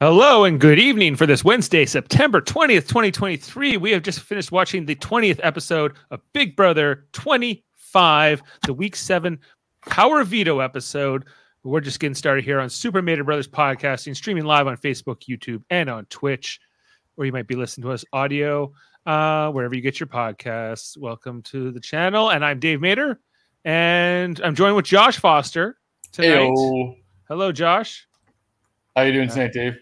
Hello and good evening for this Wednesday, September 20th, 2023. We have just finished watching the 20th episode of Big Brother 25, the week seven Power Veto episode. We're just getting started here on Super Mader Brothers podcasting, streaming live on Facebook, YouTube, and on Twitch, or you might be listening to us audio uh, wherever you get your podcasts. Welcome to the channel. And I'm Dave Mader, and I'm joined with Josh Foster tonight. Heyo. Hello, Josh. How are you doing tonight, Dave?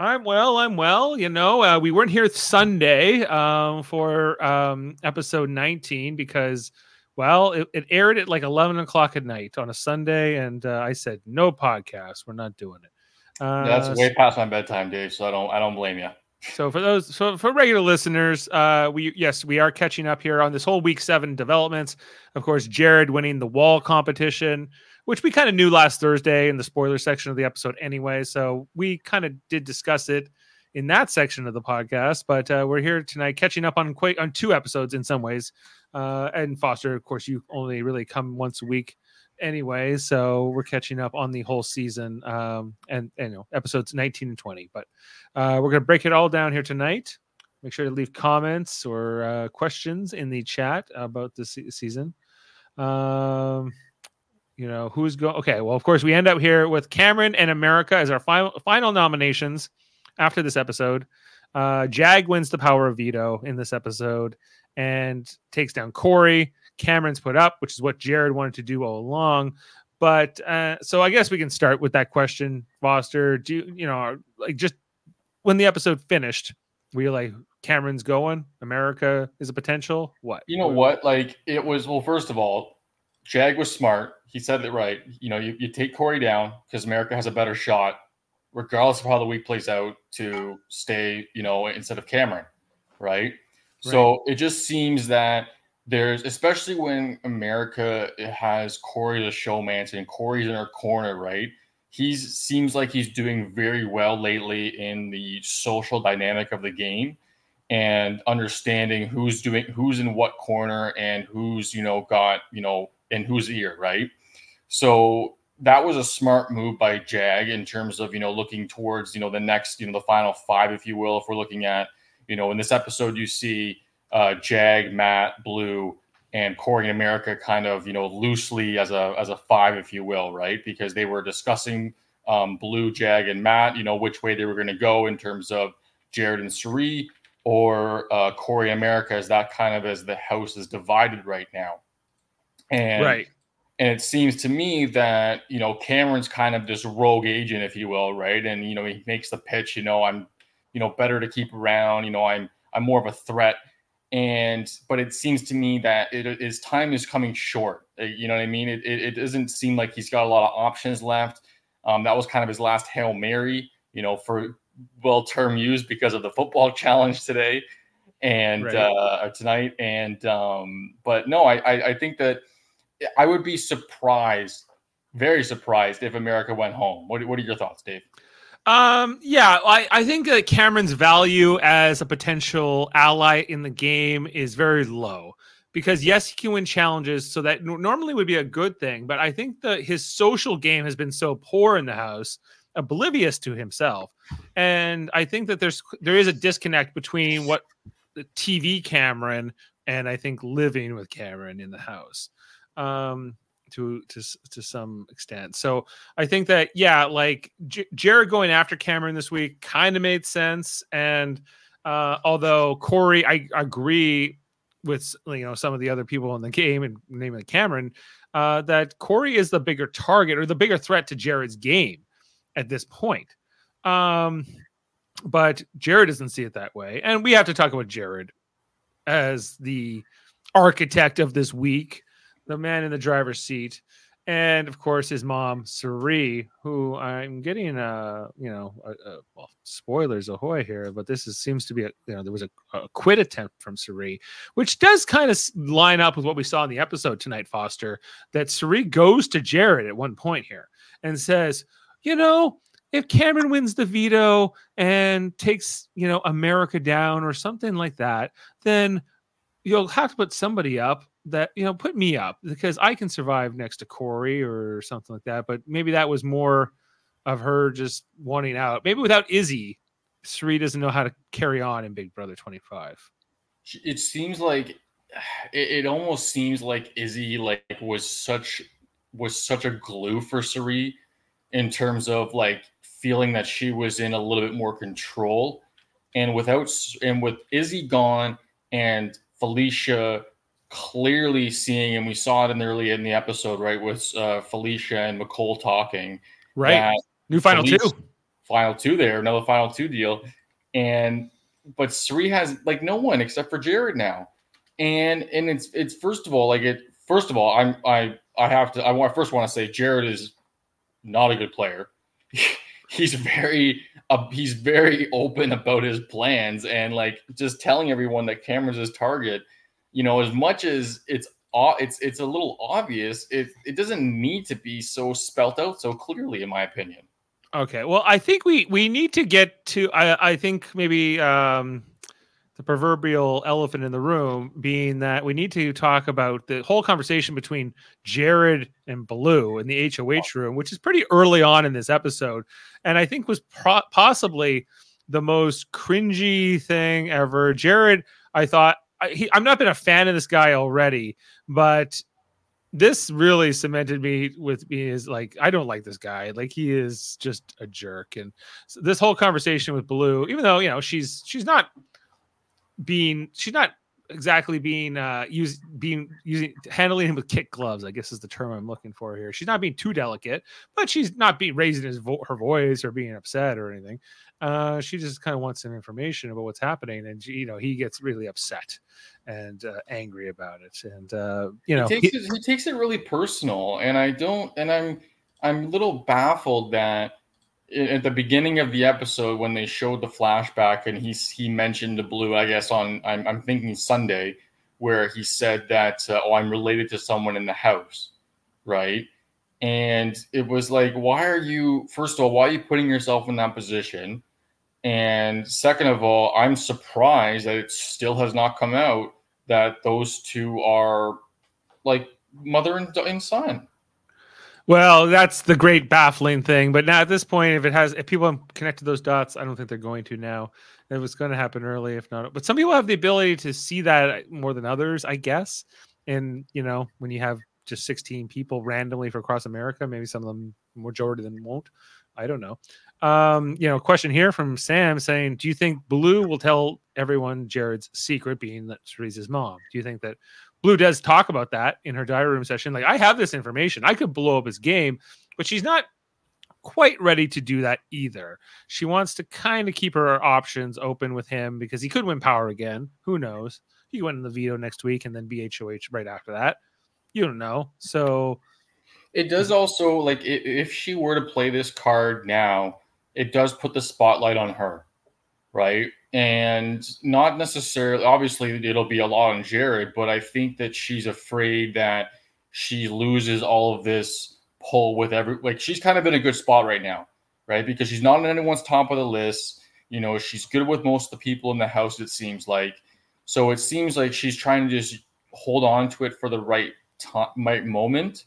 I'm well. I'm well. You know, uh, we weren't here Sunday um, for um, episode 19 because, well, it, it, aired at like 11 o'clock at night on a Sunday, and uh, I said no podcast. We're not doing it. Uh, yeah, that's way past my bedtime, Dave. So I don't. I don't blame you. So for those, so for regular listeners, uh, we yes, we are catching up here on this whole week seven developments. Of course, Jared winning the wall competition which we kind of knew last Thursday in the spoiler section of the episode anyway. So we kind of did discuss it in that section of the podcast. But uh, we're here tonight catching up on quite on two episodes in some ways. Uh, and Foster, of course, you only really come once a week anyway, so we're catching up on the whole season um, and, and you know episodes 19 and 20. But uh, we're gonna break it all down here tonight. Make sure to leave comments or uh, questions in the chat about this season. Um, you know who's going okay well of course we end up here with cameron and america as our final final nominations after this episode. Uh jag wins the power of veto in this episode and takes down corey. Cameron's put up which is what jared wanted to do all along. But uh so i guess we can start with that question foster. Do you you know like just when the episode finished were you like cameron's going? America is a potential? What? You know what? Like it was well first of all Jag was smart. He said it right. You know, you, you take Corey down because America has a better shot, regardless of how the week plays out, to stay, you know, instead of Cameron, right? right. So it just seems that there's, especially when America has Corey the showman and Corey's in her corner, right? He seems like he's doing very well lately in the social dynamic of the game and understanding who's doing who's in what corner and who's you know got you know in whose ear, right? So that was a smart move by Jag in terms of you know looking towards you know the next you know the final five, if you will. If we're looking at you know in this episode, you see uh, Jag, Matt, Blue, and Corey in America kind of you know loosely as a as a five, if you will, right? Because they were discussing um, Blue, Jag, and Matt, you know which way they were going to go in terms of Jared and Cirie or uh, Corey America, as that kind of as the house is divided right now. And right. And it seems to me that, you know, Cameron's kind of this rogue agent, if you will, right? And, you know, he makes the pitch, you know, I'm, you know, better to keep around, you know, I'm I'm more of a threat. And but it seems to me that it is time is coming short. Uh, you know what I mean? It, it, it doesn't seem like he's got a lot of options left. Um, that was kind of his last Hail Mary, you know, for well term used because of the football challenge today and right. uh, tonight. And um, but no, I, I, I think that I would be surprised, very surprised, if America went home. What, what are your thoughts, Dave? Um, yeah, I, I think that Cameron's value as a potential ally in the game is very low because yes, he can win challenges, so that normally would be a good thing. But I think that his social game has been so poor in the house, oblivious to himself, and I think that there's there is a disconnect between what the TV Cameron and I think living with Cameron in the house um, to to to some extent. So I think that yeah, like J- Jared going after Cameron this week kind of made sense. And uh, although Corey, I, agree with you know some of the other people in the game and namely Cameron, uh, that Corey is the bigger target or the bigger threat to Jared's game at this point. Um, but Jared doesn't see it that way, and we have to talk about Jared as the architect of this week the man in the driver's seat, and of course his mom Cirie, who I'm getting uh you know a, a, well spoilers ahoy here, but this is seems to be a you know there was a, a quit attempt from Cirie, which does kind of line up with what we saw in the episode tonight, Foster. That Cirie goes to Jared at one point here and says, you know. If Cameron wins the veto and takes, you know, America down or something like that, then you'll have to put somebody up that you know put me up because I can survive next to Corey or something like that. But maybe that was more of her just wanting out. Maybe without Izzy, Cirie doesn't know how to carry on in Big Brother 25. It seems like it, it almost seems like Izzy like was such was such a glue for Cirie in terms of like feeling that she was in a little bit more control. And without and with Izzy gone and Felicia clearly seeing, and we saw it in the early in the episode, right, with uh, Felicia and Mecole talking. Right. New final Felicia, two. Final two there, another final two deal. And but Cirie has like no one except for Jared now. And and it's it's first of all, like it first of all, I'm I I have to I want first want to say Jared is not a good player. he's very uh, he's very open about his plans and like just telling everyone that Cameron's his target. You know, as much as it's it's it's a little obvious, it it doesn't need to be so spelt out so clearly, in my opinion. Okay, well, I think we we need to get to. I I think maybe um the proverbial elephant in the room being that we need to talk about the whole conversation between Jared and Blue in the HOH room, which is pretty early on in this episode, and I think was pro- possibly the most cringy thing ever. Jared, I thought I, he, I'm not been a fan of this guy already, but this really cemented me with me is like I don't like this guy. Like he is just a jerk. And so this whole conversation with Blue, even though you know she's she's not being she's not exactly being uh used being using handling him with kick gloves i guess is the term i'm looking for here. She's not being too delicate but she's not being raising his vo- her voice or being upset or anything. Uh she just kind of wants some information about what's happening and she, you know he gets really upset and uh, angry about it. And uh you know he takes, he, it, he takes it really personal and i don't and i'm i'm a little baffled that at the beginning of the episode when they showed the flashback and he he mentioned the blue i guess on i'm, I'm thinking sunday where he said that uh, oh i'm related to someone in the house right? And it was like why are you first of all why are you putting yourself in that position? And second of all i'm surprised that it still has not come out that those two are like mother and, and son well, that's the great baffling thing. But now at this point, if it has, if people have connected those dots, I don't think they're going to now. It was going to happen early, if not. But some people have the ability to see that more than others, I guess. And you know, when you have just 16 people randomly for across America, maybe some of them majority of them won't. I don't know. Um, you know, question here from Sam saying, "Do you think Blue will tell everyone Jared's secret, being that Cirie's his mom? Do you think that Blue does talk about that in her diary room session. Like, I have this information. I could blow up his game, but she's not quite ready to do that either. She wants to kind of keep her options open with him because he could win power again. Who knows? He went in the veto next week and then BHOH right after that. You don't know. So it does also like if she were to play this card now, it does put the spotlight on her, right? And not necessarily obviously it'll be a lot on Jared, but I think that she's afraid that she loses all of this pull with every like she's kind of in a good spot right now, right? Because she's not on anyone's top of the list. You know, she's good with most of the people in the house, it seems like. So it seems like she's trying to just hold on to it for the right time right moment.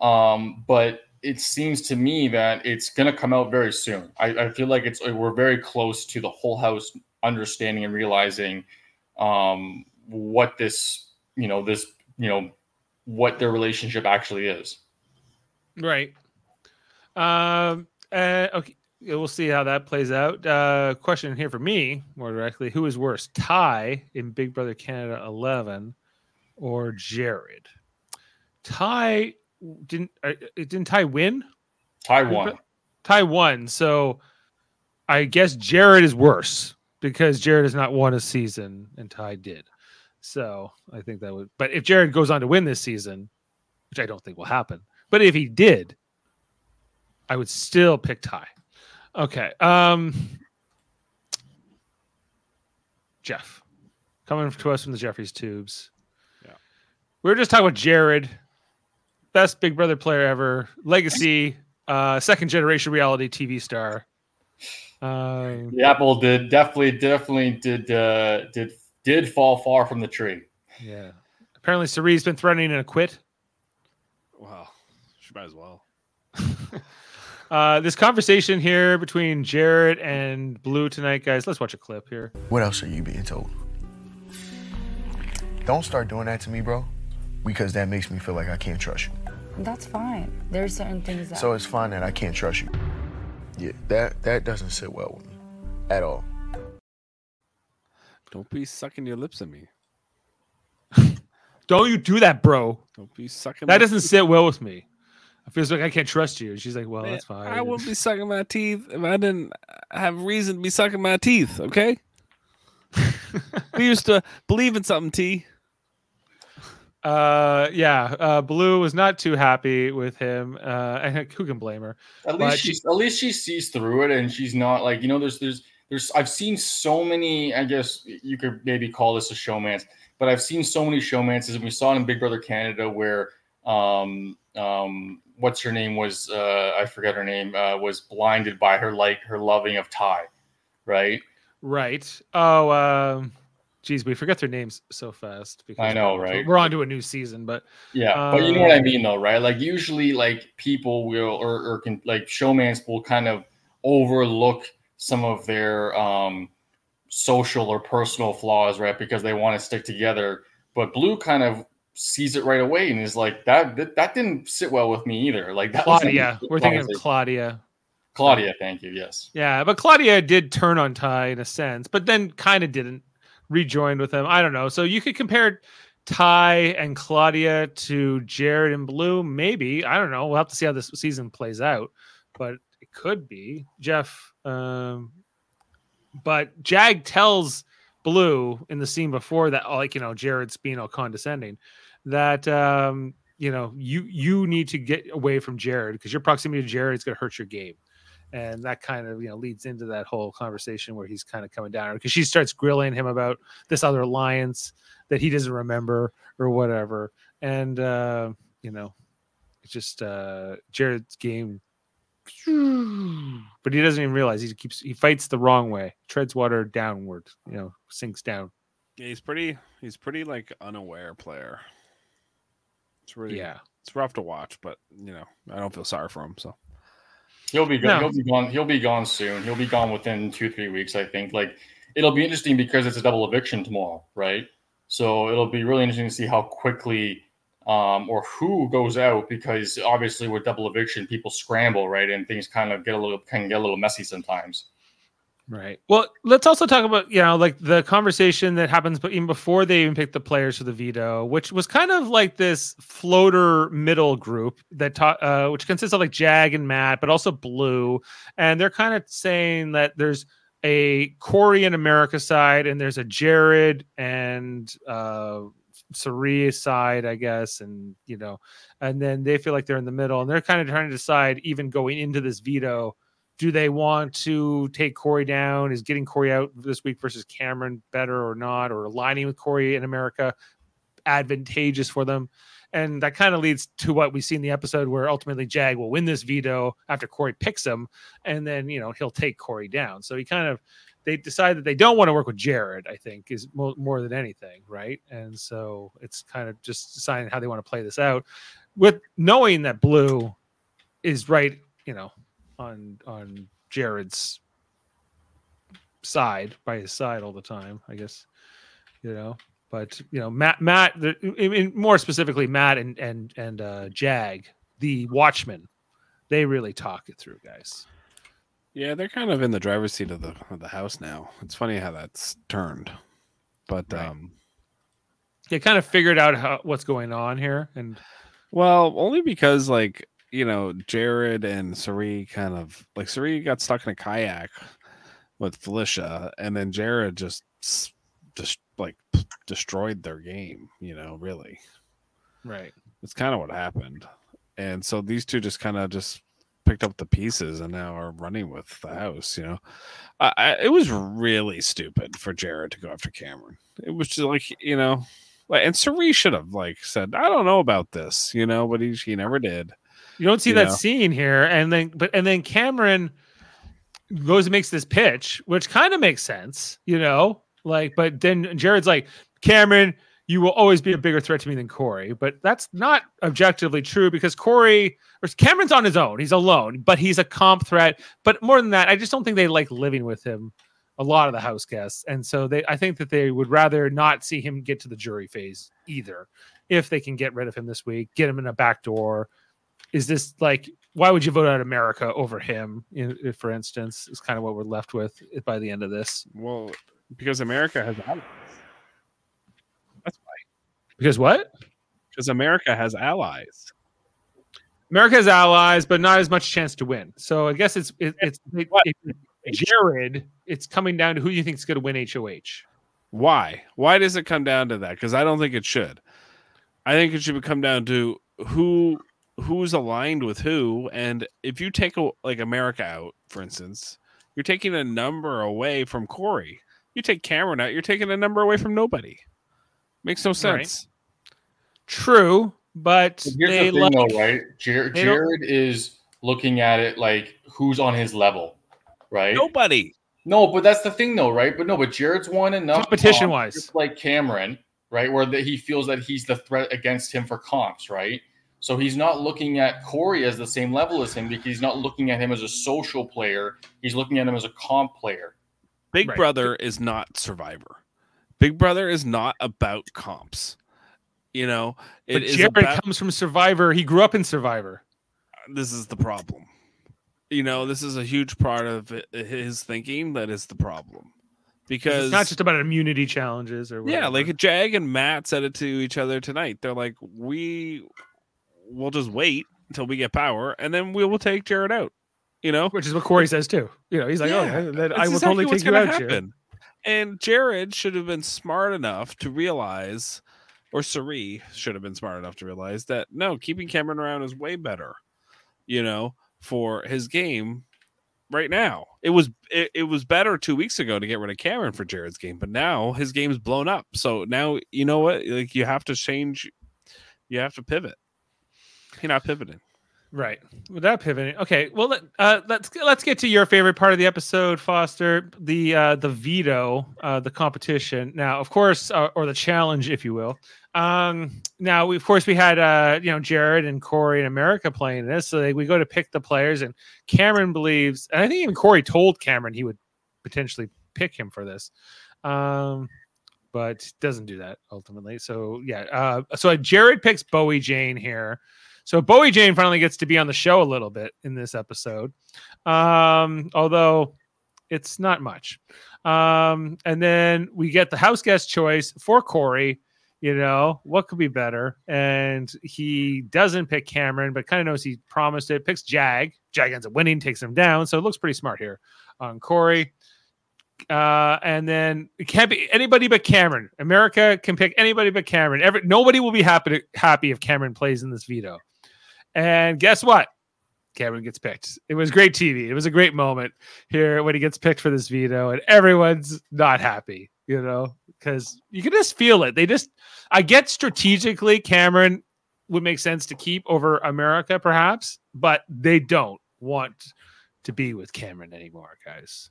Um, but it seems to me that it's going to come out very soon. I, I, feel like it's we're very close to the whole house understanding and realizing um, what this you know this you know what their relationship actually is. Right. Um. Uh, okay. We'll see how that plays out. Uh, question here for me, more directly: Who is worse, Ty in Big Brother Canada 11 or Jared? Ty didn't uh, didn't Ty win? Ty won. Ty won. So I guess Jared is worse because Jared has not won a season and Ty did. So I think that would. But if Jared goes on to win this season, which I don't think will happen, but if he did, I would still pick Ty. Okay. Um, Jeff, coming to us from the Jeffries tubes. Yeah. We were just talking about Jared best Big Brother player ever, legacy, uh, second generation reality TV star. Um, the apple did definitely, definitely did uh, did did fall far from the tree. Yeah. Apparently, Cirie's been threatening to quit. Wow, she might as well. Uh, this conversation here between Jared and Blue tonight, guys. Let's watch a clip here. What else are you being told? Don't start doing that to me, bro, because that makes me feel like I can't trust you. That's fine. There's certain things that. So it's fine that I can't trust you. Yeah, that that doesn't sit well with me at all. Don't be sucking your lips at me. Don't you do that, bro. Don't be sucking. That my doesn't teeth. sit well with me. I feels like I can't trust you. And she's like, well, Man, that's fine. I wouldn't be sucking my teeth if I didn't have reason to be sucking my teeth. Okay. we used to believe in something, T. Uh, yeah. Uh, Blue was not too happy with him. Uh, and who can blame her? At But least she's at least she sees through it, and she's not like you know. There's there's there's I've seen so many. I guess you could maybe call this a showmance, but I've seen so many showmances, and we saw it in Big Brother Canada where um um what's her name was uh I forget her name uh was blinded by her like her loving of Ty, right? Right. Oh, um, geez, we forget their names so fast. Because I know, we're- right? We're on to a new season, but Yeah, but you know what I Um, mean, though, right? Like usually, like people will or or can like showmans will kind of overlook some of their um social or personal flaws, right? Because they want to stick together. But Blue kind of sees it right away and is like, that that, that didn't sit well with me either. Like that was Claudia. We're thinking of Claudia. Claudia. Thank you. Yes. Yeah, but Claudia did turn on Ty in a sense, but then kind of didn't rejoin with him. I don't know. So you could compare Ty and Claudia to Jared and Blue, maybe. I don't know. We'll have to see how this season plays out, but it could be Jeff. Um, but Jag tells Blue in the scene before that, like you know, Jared's being all condescending, that um, you know, you you need to get away from Jared because your proximity to Jared is going to hurt your game and that kind of you know leads into that whole conversation where he's kind of coming down because she starts grilling him about this other alliance that he doesn't remember or whatever and uh you know it's just uh jared's game but he doesn't even realize he keeps he fights the wrong way treads water downward you know sinks down Yeah, he's pretty. He's pretty like unaware player. It's really yeah It's rough to watch, but you know I don't feel sorry for him. So He'll be gone. No. He'll be gone. He'll be gone soon. He'll be gone within two three weeks. I think. Like it'll be interesting because it's a double eviction tomorrow, right? So it'll be really interesting to see how quickly um, or who goes out because obviously with double eviction, people scramble, right, and things kind of get a little can get a little messy sometimes. Right. Well, let's also talk about you know like the conversation that happens, but even before they even pick the players for the veto, which was kind of like this floater middle group that ta- uh, which consists of like Jag and Matt, but also Blue, and they're kind of saying that there's a Corey and America side, and there's a Jared and uh, Cirie side, I guess, and you know, and then they feel like they're in the middle, and they're kind of trying to decide even going into this veto do they want to take Corey down? Is getting Corey out this week versus Cameron better or not? Or aligning with Corey in America advantageous for them? And that kind of leads to what we see in the episode where ultimately Jag will win this veto after Corey picks him, and then you know he'll take Corey down. So he kind of they decide that they don't want to work with Jared. I think is more, more than anything, right? And so it's kind of just deciding how they want to play this out, with knowing that Blue is right, you know, on on Jared's side by his side all the time. I guess you know, but you know, Matt Matt, the, I mean, more specifically, Matt and and and uh, Jag, the Watchmen, they really talk it through, guys. yeah, they're kind of in the driver's seat of the of the house now. It's funny how that's turned, but Right. um, They kind of figured out how what's going on here, and well, only because like you know Jared and Cirie kind of like Cirie got stuck in a kayak with Felicia, and then Jared just just like destroyed their game. You know, really. right, It's kind of what happened. And so these two just kind of just picked up the pieces and now are running with the house, you know. I, I, it was really stupid for Jared to go after Cameron. It was just like, you know, like and Cerise should have like said, I don't know about this, you know, but he he never did. You don't see You that know. scene here, and then but and then Cameron goes and makes this pitch, which kind of makes sense, you know, like, but then Jared's like, Cameron, you will always be a bigger threat to me than Corey. But that's not objectively true because Corey or Cameron's on his own. He's alone, but he's a comp threat. But more than that, I just don't think they like living with him. A lot of the house guests, and so they, I think that they would rather not see him get to the jury phase either. If they can get rid of him this week, get him in a back door. Is this like why would you vote out America over him? In, for instance, is kind of what we're left with by the end of this. Well, because America has allies. That's why. Because what? Because America has allies. America has allies, but not as much chance to win. So I guess it's it, it's it, it, Jared. It's coming down to who you think is going to win HOH. Why? Why does it come down to that? Because I don't think it should. I think it should come down to who who's aligned with who and if you take a, like america out for instance you're taking a number away from corey. You take cameron out you're taking a number away from nobody. Makes no sense. Right. true but here's the thing like, though right jared, jared is looking at it like who's on his level right? Nobody. No but that's the thing though right? But no but jared's won enough competition wise like cameron right where the, he feels that he's the threat against him for comps right so he's not looking at Corey as the same level as him because he's not looking at him as a social player. He's looking at him as a comp player. Big right. Brother is not Survivor. Big Brother is not about comps. You know, it but Jared about, comes from Survivor. He grew up in Survivor. This is the problem. You know, this is a huge part of his thinking that is the problem because it's not just about immunity challenges or whatever. yeah like jag and matt said it to each other tonight they're like we we'll just wait until we get power, and then we will take Jared out. You know, which is what Corey says too. You know, he's like, oh, yeah, "Oh, then I will exactly totally take you out." Happen. And Jared should have been smart enough to realize, or Cirie should have been smart enough to realize that no, keeping Cameron around is way better. You know, for his game right now. It was it, it was better two weeks ago to get rid of Cameron for Jared's game, but now his game's blown up. So now you know what? Like you have to change. You have to pivot. You're not pivoting. Right. Without pivoting. Okay. Well, let, uh, let's let's get to your favorite part of the episode, Foster. The uh, the veto, uh, the competition. Now, of course, uh, or the challenge, if you will. Um, now, we, of course, we had uh, you know Jared and Corey in America playing this, so they, we go to pick the players, and Cameron believes, and I think even Corey told Cameron he would potentially pick him for this. Um, but doesn't do that ultimately. So yeah, uh, so Jared picks Bowie Jane here. So Bowie Jane finally gets to be on the show a little bit in this episode, um, although it's not much. Um, and then we get the house guest choice for Corey. You know what could be better, and he doesn't pick Cameron, but kind of knows he promised it. Picks Jag. Jag ends up winning, takes him down. So it looks pretty smart here on Corey. Uh, and then it can't be anybody but Cameron. America can pick anybody but Cameron. Every nobody will be happy to, happy if Cameron plays in this veto. And guess what? Cameron gets picked. It was great TV. It was a great moment here when he gets picked for this veto, and everyone's not happy, you know, because you can just feel it. They just, I get strategically, Cameron would make sense to keep over America, perhaps, but they don't want to be with Cameron anymore, guys.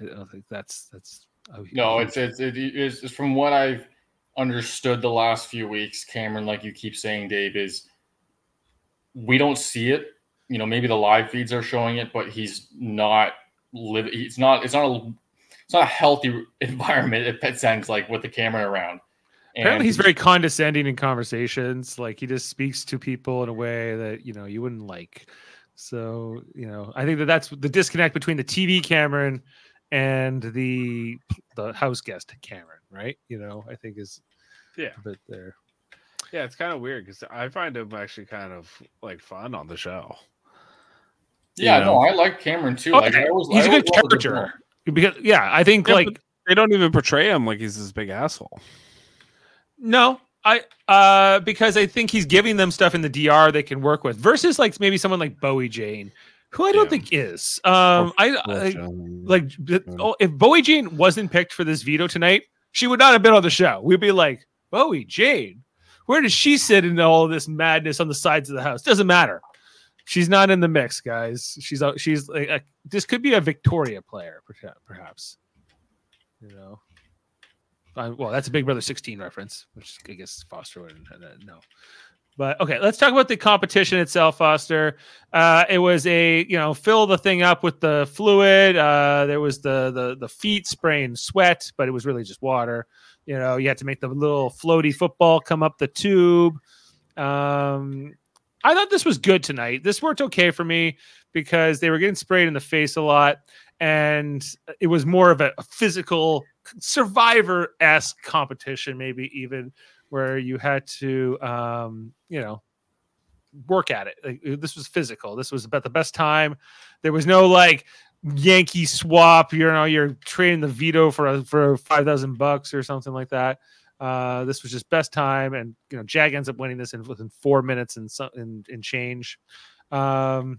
I don't think that's that's. No, it's it's it is it's from what I've understood the last few weeks. Cameron, like you keep saying, Dave, is we don't see it. You know, maybe the live feeds are showing it, but he's not live. It's not. It's not a. It's not a healthy environment. It sounds like with the camera around. And Apparently, he's very condescending in conversations. Like he just speaks to people in a way that you know you wouldn't like. So you know, I think that that's the disconnect between the TV Cameron and the the house guest Cameron, right? You know, I think is yeah a bit there. Yeah, it's kind of weird because I find him actually kind of like fun on the show. Yeah, you know? no, I like Cameron too. Like, okay. always, he's I a good character. Because yeah, I think yeah, like they don't even portray him like he's this big asshole. No, I uh because I think he's giving them stuff in the DR they can work with versus like maybe someone like Bowie Jane, who I don't yeah. think is. Um, I, I like oh, if Bowie Jane wasn't picked for this veto tonight, she would not have been on the show. We'd be like Bowie Jane where does she sit in all this madness on the sides of the house? Doesn't matter. She's not in the mix, guys. She's she's like a, this could be a Victoria player, perhaps. You know. I, well, that's a Big Brother 16 reference, which I guess Foster would uh, know. But okay, let's talk about the competition itself, Foster. Uh, it was a you know fill the thing up with the fluid. Uh, there was the the the feet spraying sweat, but it was really just water. You know, you had to make the little floaty football come up the tube. Um, I thought this was good tonight. This worked okay for me because they were getting sprayed in the face a lot, and it was more of a, physical survivor esque competition, maybe even where you had to, um, you know, work at it. Like, this was physical. This was about the best time. There was no like Yankee swap. You know, you're trading the veto for a, for five thousand bucks or something like that. Uh, this was just best time, and you know, Jag ends up winning this in within four minutes and some in, in change. Um,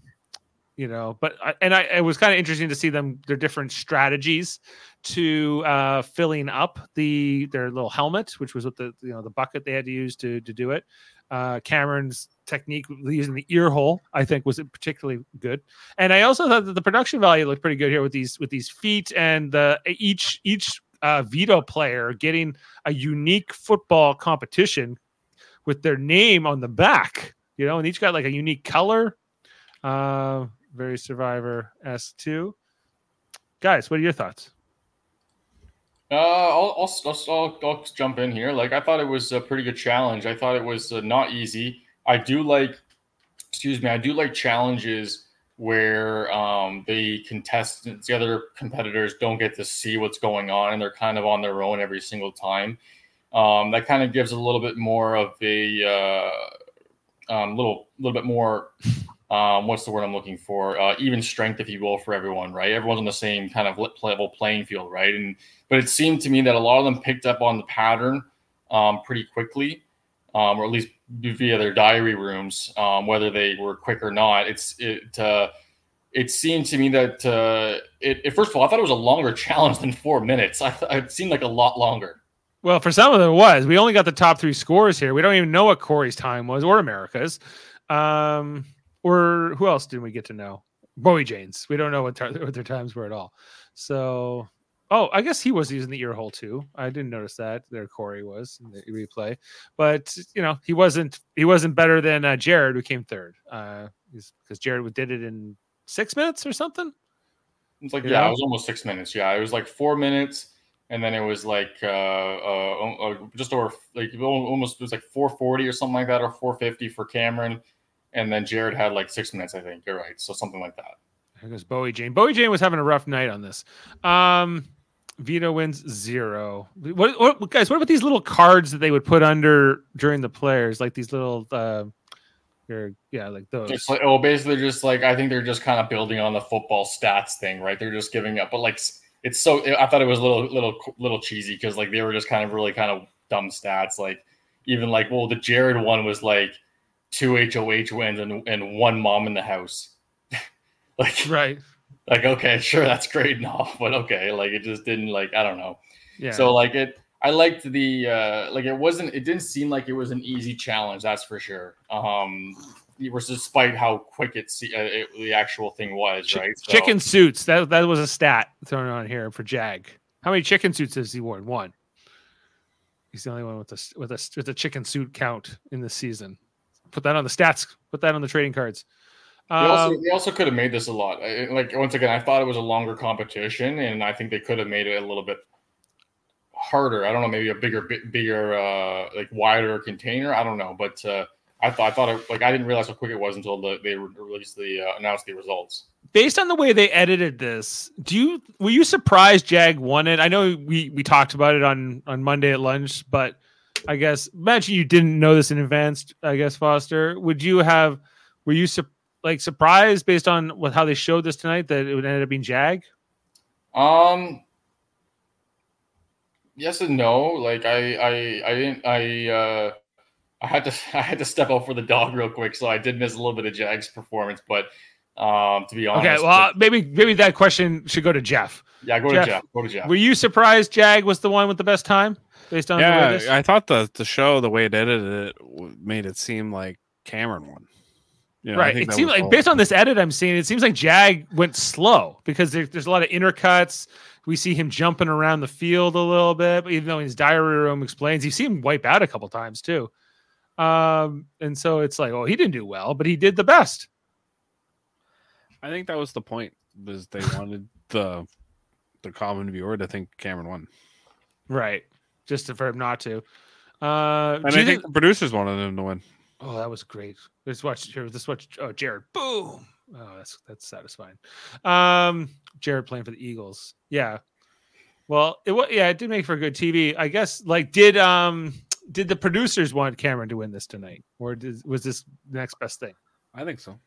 you know but I, and I it was kind of interesting to see them their different strategies to uh filling up the their little helmet which was what the you know the bucket they had to use to to do it. Uh cameron's technique using the ear hole i think was particularly good. And i also thought that the production value looked pretty good here with these with these feet and the each each uh veto player getting a unique football competition with their name on the back you know and each got like a unique color. Uh very Survivor S2. Guys, what are your thoughts? Uh, I'll, I'll, I'll, I'll, jump in here. Like, I thought it was a pretty good challenge. I thought it was uh, not easy. I do like, excuse me, I do like challenges where um, the contestants, the other competitors, don't get to see what's going on and they're kind of on their own every single time. Um, that kind of gives a little bit more of a uh, um, little, little bit more um, what's the word I'm looking for? Uh, even strength, if you will, for everyone, right? Everyone's on the same kind of level playing field, right? And but it seemed to me that a lot of them picked up on the pattern um, pretty quickly, um, or at least via their diary rooms, um, whether they were quick or not. It's it. Uh, it seemed to me that uh, it, it, First of all, I thought it was a longer challenge than four minutes. I it seemed like a lot longer. Well, for some of them, it was. We only got the top three scores here. We don't even know what Corey's time was or America's. Um, or who else didn't we get to know? Bowie Janes. We don't know what, what their times were at all. So, oh, I guess he was using the ear hole too. I didn't notice that. There, Corey was in the replay, but you know he wasn't he wasn't better than uh, Jared, who came third. Uh, because Jared did it in six minutes or something. It's like you yeah, know? it was almost six minutes. Yeah, it was like four minutes, and then it was like uh, uh, uh just over like almost it was like four forty or something like that, or four fifty for Cameron and then Jared had like six minutes, I think. You're right. So something like that. Here goes Bowie Jane. Bowie Jane was having a rough night on this. Um, Veto wins zero. What, what, guys? What about these little cards that they would put under during the players, like these little, uh, yeah, like those. Just like, oh, basically, just like I think they're just kind of building on the football stats thing, right? They're just giving up, but like it's so. I thought it was a little, little, little cheesy because like they were just kind of really kind of dumb stats. Like even like, well, the Jared one was like two HOH wins and, and one mom in the house. like right. Like okay, sure, that's great and all, but okay, like it just didn't like I don't know. Yeah. So like it, I liked the uh like it wasn't it didn't seem like it was an easy challenge, that's for sure. Um, despite how quick it, uh, it the actual thing was, Ch- right? So, chicken suits that that was a stat thrown on here for Jag. How many chicken suits has he worn? One. He's the only one with a with a with a chicken suit count in the season. Put that on the stats. Put that on the trading cards. Um, they, also, they also could have made this a lot. Like once again, I thought it was a longer competition, and I think they could have made it a little bit harder. I don't know, maybe a bigger, bigger, uh, like wider container. I don't know, but uh, I thought I thought it, like I didn't realize how quick it was until the, they released the uh, announced the results. Based on the way they edited this, do you were you surprised Jag won it? I know we we talked about it on on Monday at lunch, but I guess imagine you didn't know this in advance. I guess Foster, would you have? Were you su- like surprised based on what how they showed this tonight that it would end up being Jag? Um. Yes and no. Like I, I, I didn't. I, uh, I had to, I had to step out for the dog real quick, so I did miss a little bit of Jag's performance. But um, to be honest, okay. Well, but, maybe, maybe that question should go to Jeff. Yeah, go Jeff, to Jeff. Go to Jeff. Were you surprised Jag was the one with the best time? Based on yeah, I thought the the show the way it edited it made it seem like Cameron won. You know, right. It seems like based on this edit I'm seeing, it seems like Jag went slow because there, there's a lot of intercuts. We see him jumping around the field a little bit, but even though his diary room explains, you see him wipe out a couple times too. Um, and so it's like, oh, he didn't do well, but he did the best. I think that was the point. Was they wanted the the common viewer to think Cameron won, Right. Just to, for him not to. Uh, and do I think think- the producers wanted him to win. oh, that was great. Let's watch here. Let's watch oh, Jared. Boom. Oh, that's that's satisfying. Um, Jared playing for the Eagles. Yeah. Well, it was yeah, it did make for good TV. I guess like did um did the producers want Cameron to win this tonight? Or did, was this the next best thing? I think so.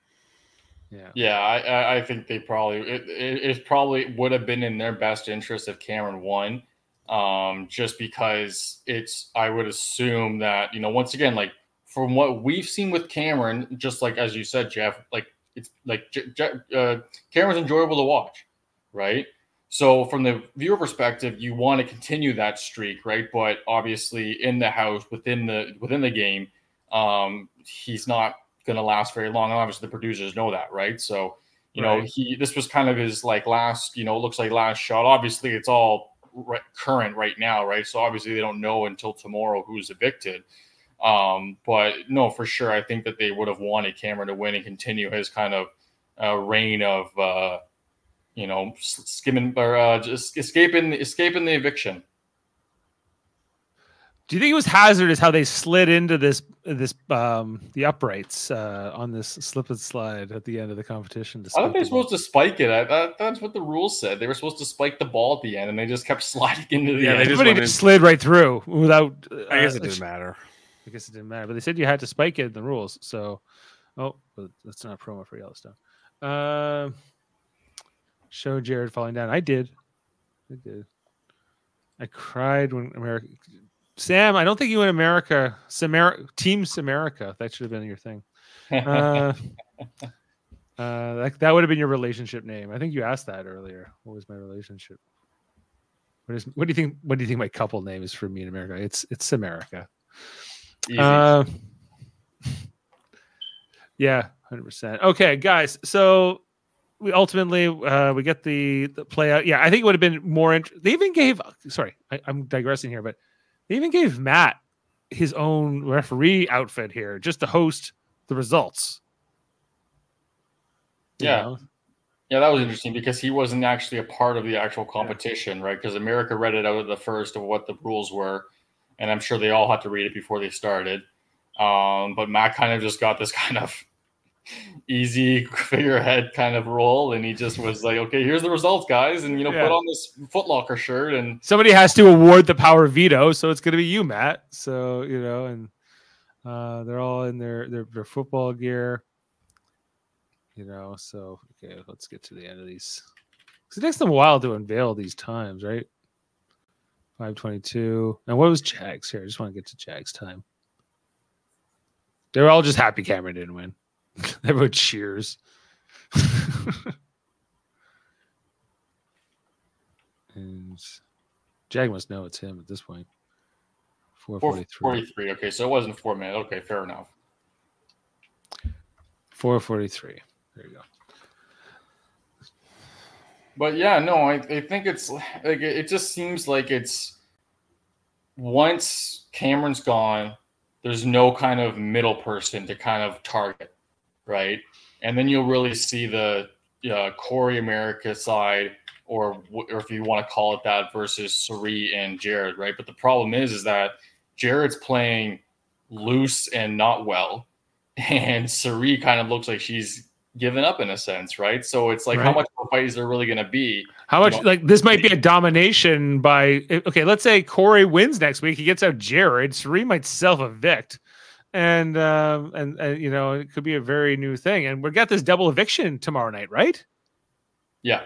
Yeah. Yeah, I, I- I think they probably it, it, it probably would have been in their best interest if Cameron won, um, just because it's I would assume that you know once again like from what we've seen with Cameron, just like as you said, Jeff, like it's like J- J- uh, Cameron's enjoyable to watch, right? So from the viewer perspective, you want to continue that streak, right? But obviously in the house within the within the game, um, he's not going to last very long. And obviously the producers know that, right? So you know he this was kind of his like last, you know, looks like last shot. Obviously it's all current right now, right? So obviously they don't know until tomorrow who's evicted. Um, but no, for sure, I think that they would have wanted Cameron to win and continue his kind of uh, reign of, uh, you know, skimming or uh, just escaping escaping the eviction. Do you think it was hazardous how they slid into this this um the uprights uh on this slip and slide at the end of the competition? I thought they were supposed to spike it. I, that, that's what the rules said. They were supposed to spike the ball at the end, and they just kept sliding into the Yeah, they end. just Everybody went just slid right through without. I guess uh, it didn't matter. I guess it didn't matter, but they said you had to spike it in the rules. So, oh, but that's not a promo for Yellowstone. Um, show Jared falling down. I did. I did. I cried when America. Sam, I don't think you in America. Samar- Team Samerica. That should have been your thing. Uh, uh, that, that would have been your relationship name. I think you asked that earlier. What was my relationship? What is? What do you think? What do you think my couple name is for me in America? It's it's Samerica. Easy. Uh, yeah, hundred percent. Okay, guys. So we ultimately uh, we get the, the play out. Yeah, I think it would have been more. Int- they even gave. Sorry, I, I'm digressing here, but they even gave Matt his own referee outfit here just to host the results. You Yeah. know? Yeah, that was interesting because he wasn't actually a part of the actual competition, right? Because America read it out of the first of what the rules were, and I'm sure they all had to read it before they started. Um, but Matt kind of just got this kind of easy figurehead kind of role, and he just was like, "Okay, here's the results, guys, and you know, Yeah. put on this Footlocker shirt." And Somebody has to award the power veto, so it's going to be you, Matt. So you know, and uh, they're all in their, their their football gear. You know, so okay, let's get to the end of these. it takes them a while to unveil these times, right? Five twenty-two. And what was Jags here? I just want to get to Jags time. They were all just happy Cameron didn't win. Everyone cheers. and Jag must know it's him at this point. 443. 443. Okay, so it wasn't four minutes. Okay, fair enough. 443. There you go. But yeah, no, I, I think it's like it it just seems like it's once Cameron's gone, there's no kind of middle person to kind of target, right? And then you'll really see the uh, Corey America side, or or if you want to call it that, versus Cirie and Jared, right? But the problem is, is that Jared's playing loose and not well, and Cirie kind of looks like she's given up in a sense, right? So it's like, how much of a fight is there really going to be? How much know, like this might be a domination by okay, let's say Corey wins next week. He gets out Jared. Cirie might self evict. And um and, and you know, it could be a very new thing. And we got this double eviction tomorrow night, right? Yeah,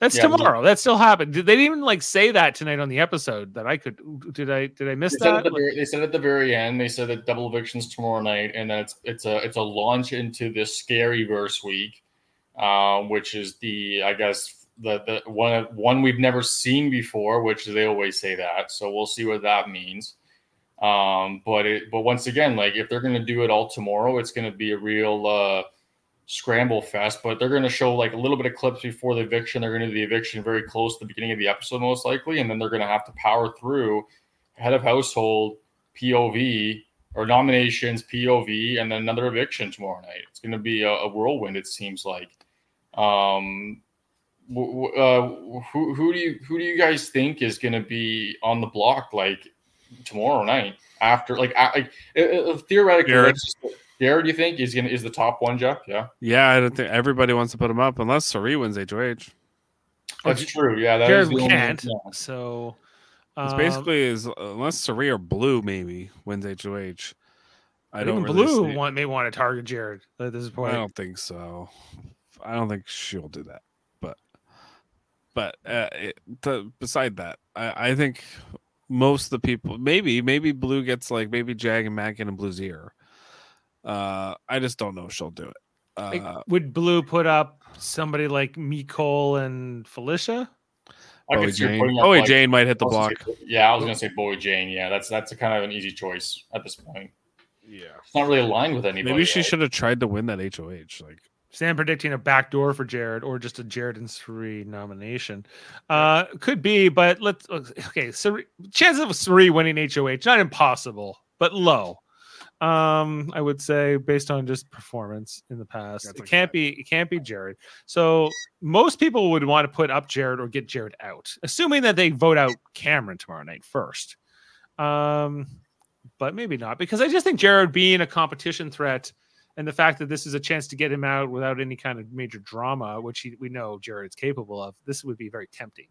That's Yeah, tomorrow. That still happened. Did they even like say that tonight on the episode that I could did I did I miss they that? the very, they said at the very end. They said that double evictions tomorrow night, and then it's it's a it's a launch into this scary verse week, uh, which is the I guess the the one one we've never seen before, which they always say that. So we'll see what that means. Um, but it but once again, like if they're gonna do it all tomorrow, it's gonna be a real uh, scramble fest, but they're going to show like a little bit of clips before the eviction. They're going to do the eviction very close to the beginning of the episode, most likely, and then they're going to have to power through head of household POV or nominations POV, and then another eviction tomorrow night. It's going to be a, a whirlwind. It seems like. Um, uh, who who do you who do you guys think is going to be on the block like tomorrow night after like like uh, theoretically? Jared. Jared, you think is gonna is the top one, Jeff? Yeah, Yeah, I don't think everybody wants to put him up unless Cirie wins HOH. that's true. Yeah, that Jared, is the we only- can't. yeah. So It's um, basically is unless Cirie or Blue maybe wins HOH. I even don't really Blue see- want, may want to target Jared at this point. I don't think so. I don't think she'll do that. But but uh, it, to, beside that, I, I think most of the people maybe maybe Blue gets like maybe Jag and Mackin and Blue's ear. Uh, I just don't know if she'll do it. Like, Uh, would Blue put up somebody like Mecole and Felicia? I Bowie could see her Jane. putting up, Bowie like- Jane might hit the block. say- yeah, I was gonna say Bowie Jane. Yeah, that's that's a kind of an easy choice at this point. Yeah. It's not really aligned with anybody. Maybe she else. should have tried to win that HOH. Like Sam predicting a backdoor for Jared or just a Jared and Cirie nomination. Uh, could be, but let's okay. Cirie, chances of Cirie winning HOH not impossible, but low. Um, I would say based on just performance in the past, That's it can't that. be. It can't be Jared. So most people would want to put up Jared or get Jared out, assuming that they vote out Cameron tomorrow night first. Um, but maybe not because I just think Jared being a competition threat and the fact that this is a chance to get him out without any kind of major drama, which he, we know Jared's capable of, this would be very tempting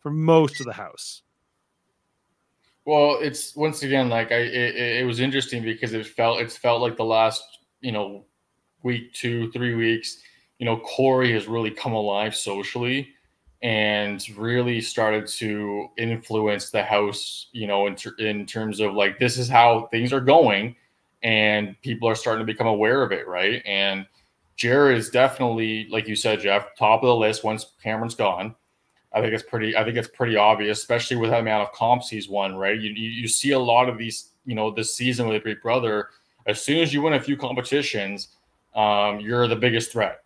for most of the house. Well, it's once again like I it, it- was interesting because it felt it's felt like the last you know week two three weeks you know Cory has really come alive socially and really started to influence the house you know in, ter- in terms of like this is how things are going and people are starting to become aware of it right and Jared is definitely like you said Jeff top of the list once Cameron's gone I think it's pretty. I think it's pretty obvious, especially with the amount of comps he's won. Right, you you, you see a lot of these. You know, this season with Big Brother, as soon as you win a few competitions, um, you're the biggest threat,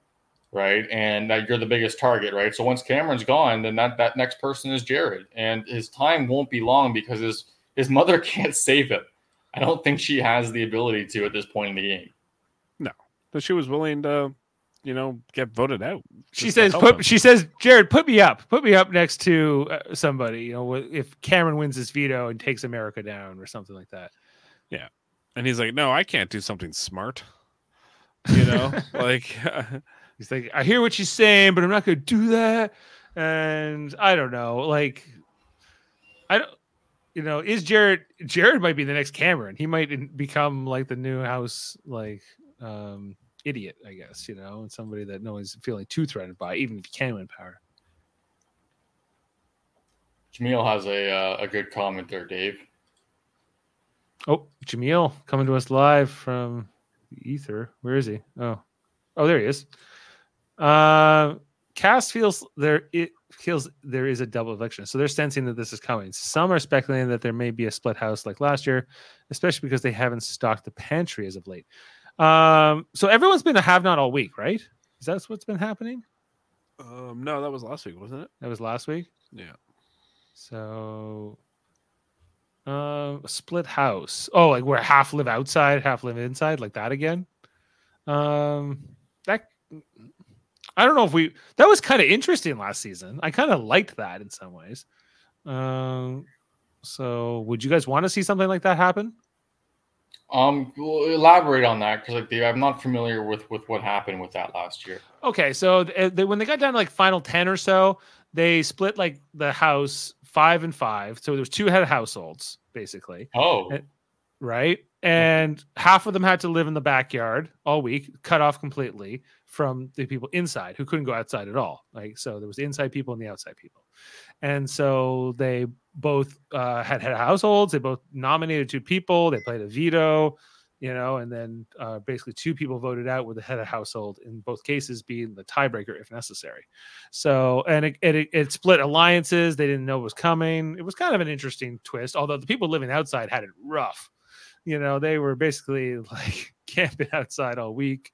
right? And that you're the biggest target, right? So once Cameron's gone, then that that next person is Jared, and his time won't be long because his his mother can't save him. I don't think she has the ability to at this point in the game. No, but she was willing to, you know, get voted out. She says, "Put." him. She says, "Jared, put me up. Put me up next to uh, somebody. You know, if Cameron wins his veto and takes America down or something like that." Yeah, and he's like, "No, I can't do something smart." You know, like He's like, I hear what you're saying, but I'm not going to do that. And I don't know. Like, I don't, you know, is Jared, Jared might be the next Cameron. He might become like the new house, like, um, idiot, I guess, you know, and somebody that no one's feeling too threatened by, even if he can win power. Jaemeel has a uh, a good comment there, Dave. Oh, Jaemeel coming to us live from the ether. Where is he? Oh, oh, there he is. Uh, Cass feels there it feels there is a double election, so they're sensing that this is coming. Some are speculating that there may be a split house like last year, especially because they haven't stocked the pantry as of late. Um, so everyone's been a have not all week, right? Is that what's been happening? um, no, that was last week, wasn't it? That was last week. Yeah. So, um, a split house. Oh, like where half live outside, half live inside, like that again. Um, that I don't know if we that was kind of interesting last season. I kind of liked that in some ways. Um, so would you guys want to see something like that happen? Um, well, elaborate on that because like I'm not familiar with with what happened with that last year. Okay, so th- they, when they got down to like final ten or so, they split like the house five and five. So there was two head households basically. Oh, Uh, right? And half of them had to live in the backyard all week, cut off completely from the people inside who couldn't go outside at all. Like so, there was the inside people and the outside people, and so they both uh, had had households. They both nominated two people. They played a veto, you know, and then uh, basically two people voted out with the head of household in both cases being the tiebreaker if necessary. So and it, it, it split alliances. They didn't know it was coming. It was kind of an interesting twist. Although the people living outside had it rough, you know, they were basically like camping outside all week,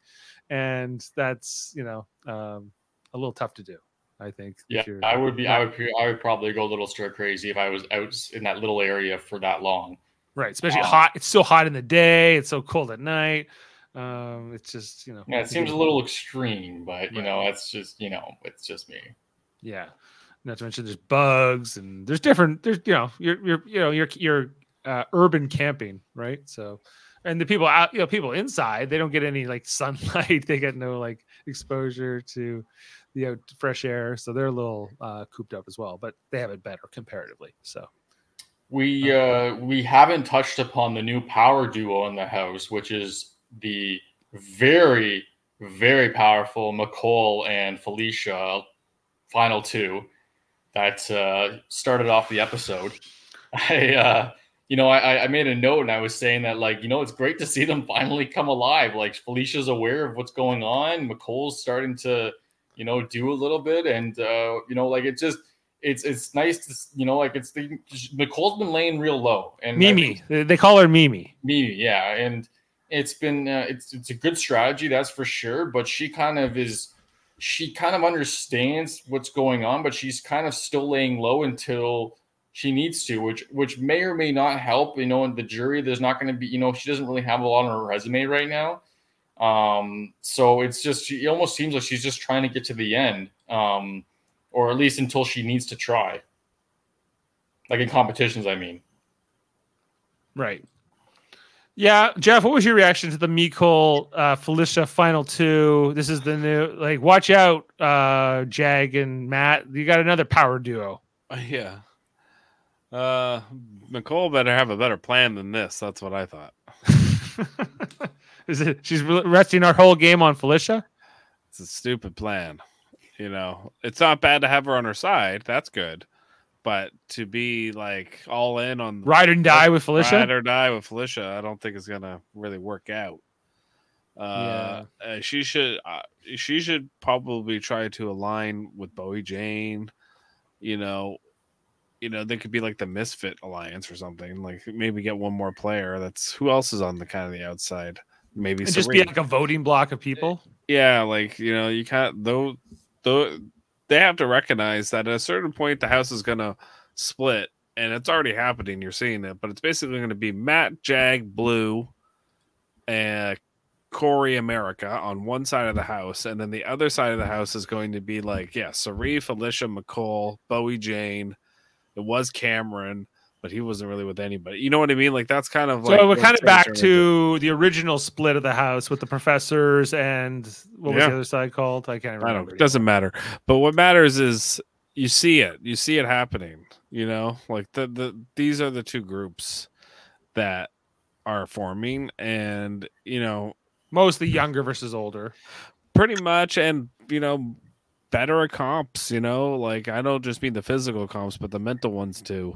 and that's you know um, a little tough to do. I think. Yeah, I would be. I would. I would probably go a little stir crazy if I was out in that little area for that long. Right, especially um, hot. It's so hot in the day. It's so cold at night. Um, it's just you know. Yeah, it seems a little extreme, but you right. know, it's just you know, it's just me. Yeah, not to mention there's bugs and there's different. There's you know, you're you're you know you're you're uh, urban camping, right? So, and the people out, you know, people inside, they don't get any like sunlight. they get no like exposure to the you know, fresh air, so they're a little uh, cooped up as well. But they have it better comparatively. So. We uh, we haven't touched upon the new power duo in the house, which is the very very powerful Mecole and Felicia final two that uh, started off the episode. I uh, you know, I, I made a note and I was saying that, like, you know, it's great to see them finally come alive. Like, Felicia's aware of what's going on. Mecole's starting to, you know, do a little bit. And, uh, you know, like, it just, it's it's nice to, you know, like, it's the, Mecole's been laying real low. And Mimi, think, they call her Mimi. Mimi, yeah. And it's been, uh, it's, it's a good strategy, that's for sure. But she kind of is, she kind of understands what's going on, but she's kind of still laying low until, she needs to, which which may or may not help. You know, in the jury, there's not going to be, you know, she doesn't really have a lot on her resume right now. Um, so it's just she, it almost seems like she's just trying to get to the end, um, or at least until she needs to try. Like in competitions, I mean. Right. Yeah, Jeff, what was your reaction to the Mecole uh, Felicia final two? This is the new like watch out, uh, Jag and Matt. You got another power duo. Yeah. Uh, Mecole better have a better plan than this. That's what I thought. Is it? She's resting our whole game on Felicia. It's a stupid plan. You know, it's not bad to have her on her side. That's good. But to be like all in on ride and die with Felicia, ride or die with Felicia, I don't think it's gonna really work out. Uh, yeah. Uh, she should uh, she should probably try to align with Bowie Jane. You know, you know, they could be like the Misfit Alliance or something. Like maybe get one more player. That's who else is on the kind of the outside. Maybe just be like a voting block of people. Yeah, like you know, you can't though. Though they have to recognize that at a certain point the house is gonna split, and it's already happening. You're seeing it, but it's basically going to be Matt, Jag, Blue, and Cory America on one side of the house, and then the other side of the house is going to be like, yeah, Cirie, Felicia, Mecole, Bowie Jane, it was Cameron, but he wasn't really with anybody. You know what I mean? Like that's kind of so like we're kind of back to the original split of the house with the professors and what was yeah. the other side called? I can't remember. I don't. It doesn't matter. But what matters is you see it. You see it happening. You know, like the the these are the two groups that are forming, and you know, mostly younger versus older, pretty much, and you know better at comps, you know, like I don't just mean the physical comps, but the mental ones too.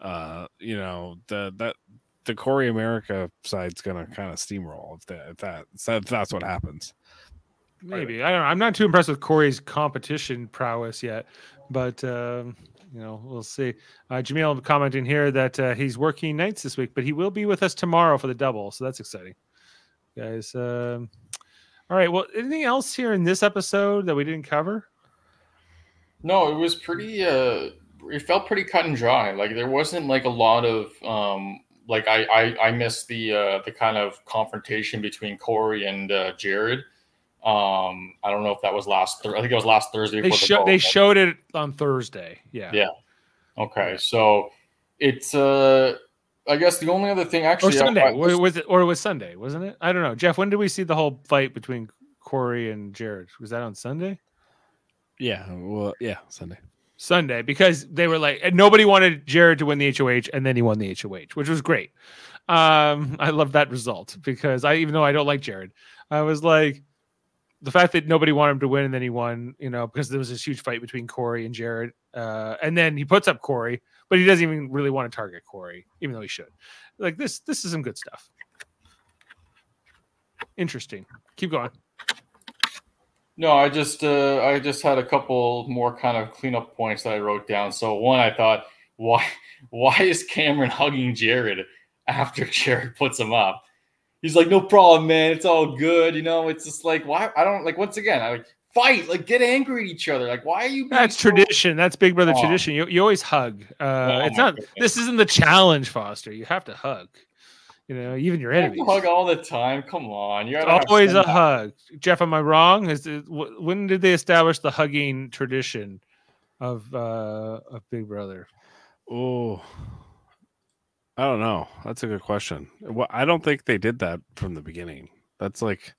Uh, you know, the that the Cory America side's gonna kind of steamroll if that if that if that's what happens. Maybe I don't know. I'm not too impressed with Cory's competition prowess yet, but um, you know we'll see. Uh, Jaemeel commenting here that uh, he's working nights this week, but he will be with us tomorrow for the double, so that's exciting, guys. Um, all right. Well, anything else here in this episode that we didn't cover? No, it was pretty. Uh, it felt pretty cut and dry. Like there wasn't like a lot of um, like I I, I missed the uh, the kind of confrontation between Cory and uh, Jared. Um, I don't know if that was last. Th- I think it was last Thursday. They, show, the they showed it on Thursday. Yeah. Yeah. Okay, so it's uh I guess the only other thing actually, or Sunday, I, I, was it, or it was Sunday, wasn't it? I don't know, Jeff. When did we see the whole fight between Cory and Jared? Was that on Sunday? Yeah, well, yeah, Sunday. Sunday, because they were like, and nobody wanted Jared to win the HOH, and then he won the HOH, which was great. Um, I love that result because I, even though I don't like Jared, I was like, the fact that nobody wanted him to win and then he won, you know, because there was this huge fight between Cory and Jared, uh, and then he puts up Cory, but he doesn't even really want to target Cory, even though he should. Like this, this is some good stuff. Interesting. Keep going. No, I just uh, I just had a couple more kind of cleanup points that I wrote down. So one, I thought, why why is Cameron hugging Jared after Jared puts him up? he's like, no problem, man. It's all good. You know, it's just like, why? I don't like. Once again, I like fight, like get angry at each other. Like, why are you? being That's so- tradition. That's Big Brother Oh. tradition. You, you always hug. Uh, Oh it's not. goodness. This isn't the challenge, Foster. You have to hug. You know, even your You enemies. hug all the time. Come on, you It's gotta have always a hug. Jeff, am I wrong? Is it, wh- when did they establish the hugging tradition of uh, of Big Brother? Oh, I don't know. That's a good question. Well, I don't think they did that from the beginning. That's like,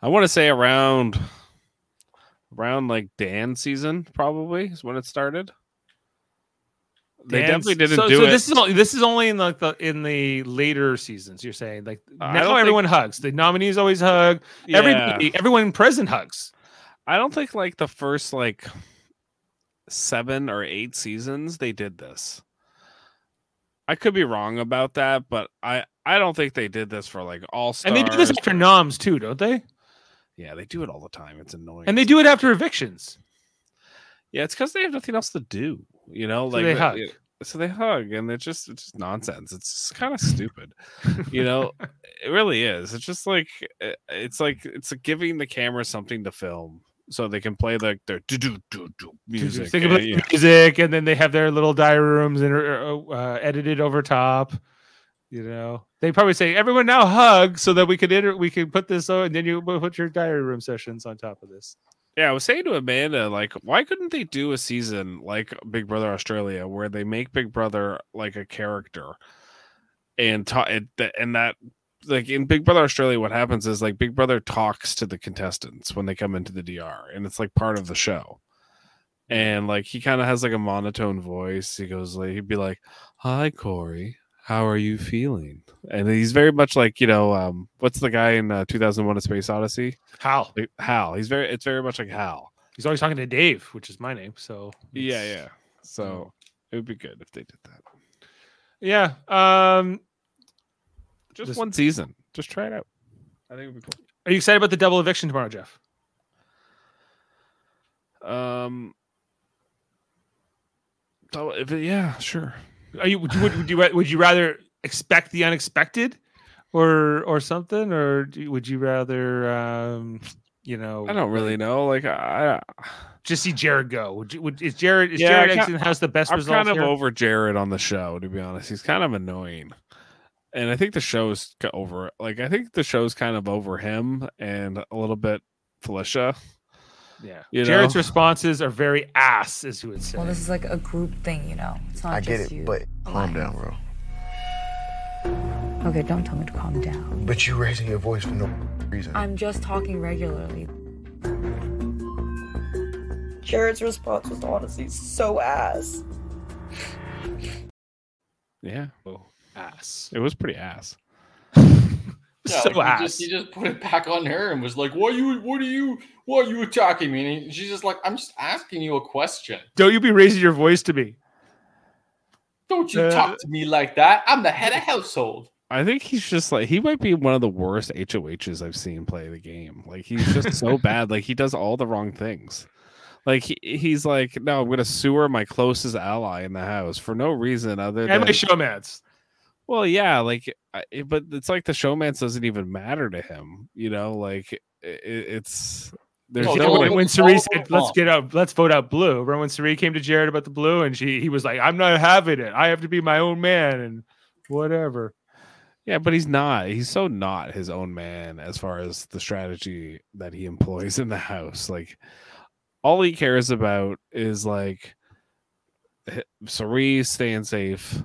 I want to say around, around like Dan season probably is when it started. They Dan's- definitely didn't so, do so it. This is only, this is only in like the in the later seasons. You're saying like I now don't think- everyone hugs. The nominees always hug. Yeah. Everybody, everyone present hugs. I don't think like the first like seven or eight seasons they did this. I could be wrong about that, but I I don't think they did this for like all stars. And they do this after noms too, don't they? Yeah, they do it all the time. It's annoying. And they do it after evictions. Yeah, it's because they have nothing else to do. You know, So like they hug. it- so they hug, and it's just it's just nonsense. It's just kind of stupid. You know, it really is. It's just like it's like it's like giving the camera something to film so they can play like their do do do do music. And, the music, and then they have their little diary rooms and uh, uh, edited over top. You know, they probably say everyone now hug so that we could enter, we could put this on, and then you put your diary room sessions on top of this. Yeah, I was saying to Amanda, like, why couldn't they do a season like Big Brother Australia where they make Big Brother like a character and ta- and that like in Big Brother Australia, what happens is like Big Brother talks to the contestants when they come into the DR, and it's like part of the show. And like he kind of has like a monotone voice. He goes like he'd be like, "Hi, Cory, how are you feeling?" And he's very much like you know, um, what's the guy in uh, 2001: A Space Odyssey? Hal, Like, Hal. He's very. It's very much like Hal. he's always talking to Dave, which is my name. So Yeah, yeah. So it would be good if they did that. yeah. Um, Just Just- one season. Just try it out. I think it'd be cool. are you excited about the double eviction tomorrow, Jeff? Um. It, yeah, sure. Are you would you would, would you would you rather expect the unexpected, or or something, or do would you rather um, you know? I don't really know. Like I, just see Jared go. Would you, would, is Jared is Yeah, Jared Exton has the best I'm results kind of here? over Jared on the show. To be honest, he's kind of annoying, and I think the show's ca- over. Like I think the show's kind of over him and a little bit Felicia. Yeah, you Jared's know? responses are very ass, as you would say. Well, this is like a group thing, you know. It's not I just get it, you. but calm down, bro. Okay, don't tell me to calm down. But you raising your voice for no reason. I'm just talking regularly. Jared's response was honestly so ass. Yeah, oh, ass. it was pretty ass. Yeah, so like, ass. he just, he just put it back on her and was like, "What you? What are you? What are you attacking me?" And he- she's just like, "I'm just asking you a question. Don't you be raising your voice to me. Don't you Uh, talk to me like that. I'm the head of household." I think he's just like he might be one of the worst HOHs I've seen play the game. Like he's just so bad. Like he does all the wrong things. Like he, he's like, no, I'm gonna sewer my closest ally in the house for no reason other And than my showmans. Well, yeah, like, I- eh, but it's like the showmance doesn't even matter to him. You know, like it, it's there's No, no, when, when said, "Let's get out, let's vote out blue." Remember when Cirie came to Jared about the blue, and she he was like, "I'm not having it. I have to be my own man," and whatever. Yeah, but he's not. He's so not his own man as far as the strategy that he employs in the house. Like all he cares about is like Cirie's staying safe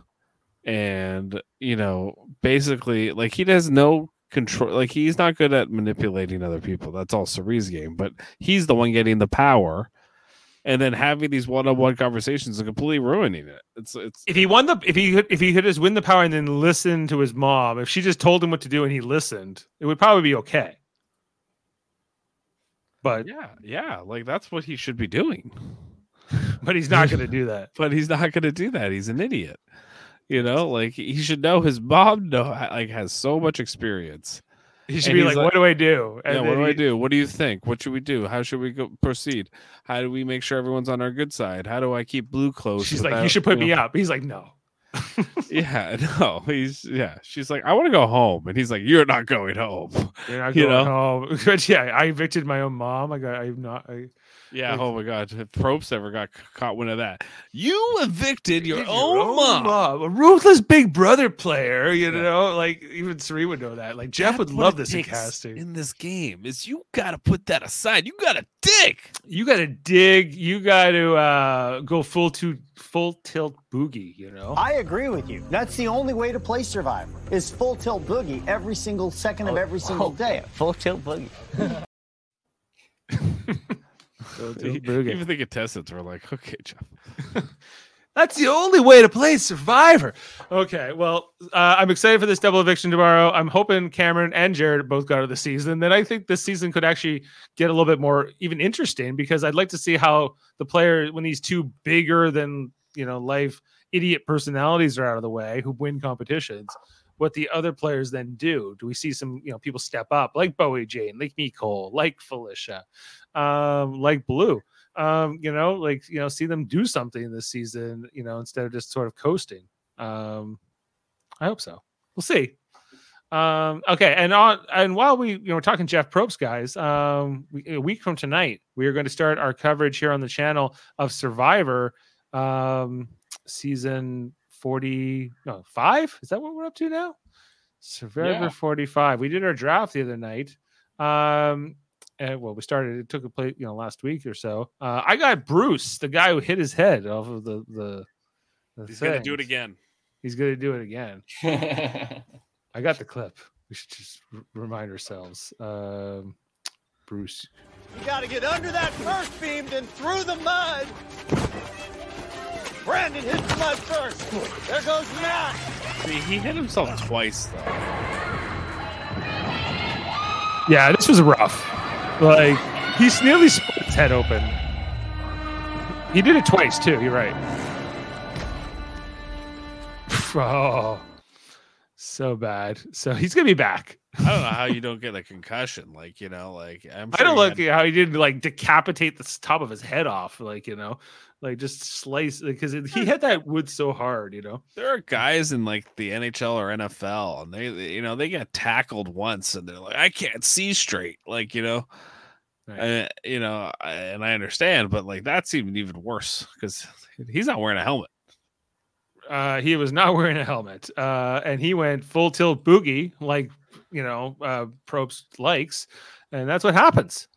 and you know, basically like he has no control like he's not good at manipulating other people. That's all Cirie's game, but he's the one getting the power and then having these one-on-one conversations and completely ruining it. It's it's If he won the, if he if he could just win the power and then listen to his mom, if she just told him what to do and he listened, it would probably be okay. But yeah, yeah, like that's what he should be doing. but he's not going to do that. but he's not going to do that. He's an idiot. You know, like he should know his mom know like has so much experience. He should And be like, like- "What do I do?" yeah, what do I do? What do you think? What should we do? How should we go proceed? How do we make sure everyone's on our good side? How do I keep blue close? She's like, "You should put me know- up." He's like, "No." yeah, no, he's yeah. She's like, I want to go home, and he's like, You're not going home. You're not You going know? home. But yeah, I evicted my own mom. I got. I'm not. I, Yeah. Like- oh my god, if Probst ever got caught wind of that, you evicted your, Your own, mom. A ruthless Big Brother player. You know, like even Sri would know that. Like Jeff would That's what love this in casting. in this game. Is you got to put that aside. You got to dig. you got to dig. You got to uh, go full to full tilt boogie. You know. I agree with you. That's the only way to play Survivor is full tilt boogie every single second of every single day. Full tilt boogie. Full tilt boogie. Even the contestants were like, okay, Jeff. That's the only way to play Survivor. Okay, well, uh, I'm excited for this double eviction tomorrow. I'm hoping Cameron and Jared both got out of the season. Then I think this season could actually get a little bit more even interesting because I'd like to see how the player, when these two bigger than you know life idiot personalities are out of the way who win competitions, what the other players then do. Do we see some you know people step up like Bowie Jane, like Mecole, like Felicia, um, like Blue? um, you know, like you know, see them do something this season, you know, instead of just sort of coasting. Um, I hope so. We'll see. Um, okay, and on and while we you know we're talking Jeff Probst, guys, um, we, a week from tonight we are going to start our coverage here on the channel of Survivor, um, season forty no five. Is that what we're up to now? Survivor Yeah. forty five. We did our draft the other night. Um, and well, we started. It took a place, you know, last week or so. Uh, I got Bruce, the guy who hit his head off of the the. the He's gonna do it again. He's gonna do it again. I got the clip. We should just r- remind ourselves. Um, Bruce. You gotta get under that first beam, then through the mud. Brandon hit the mud first. There goes Matt. See, he hit himself twice though. Yeah, this was rough. Like he's nearly split his head open. He did it twice too. You're right. Oh, so bad. So he's gonna be back. I don't know how you don't get a concussion. Like you know, like I'm. I sure don't he like had- how he didn't like decapitate the top of his head off, like you know, like just slice because he hit that wood so hard, you know. There are guys in like the NHL or NFL, and they, you know, they get tackled once, and they're like, I can't see straight. Like you know, Right. uh, you know, I- and I understand, but like that's even even worse because he's not wearing a helmet. uh, he was not wearing a helmet, uh, and he went full tilt boogie, like you know, uh, Probst likes, and that's what happens.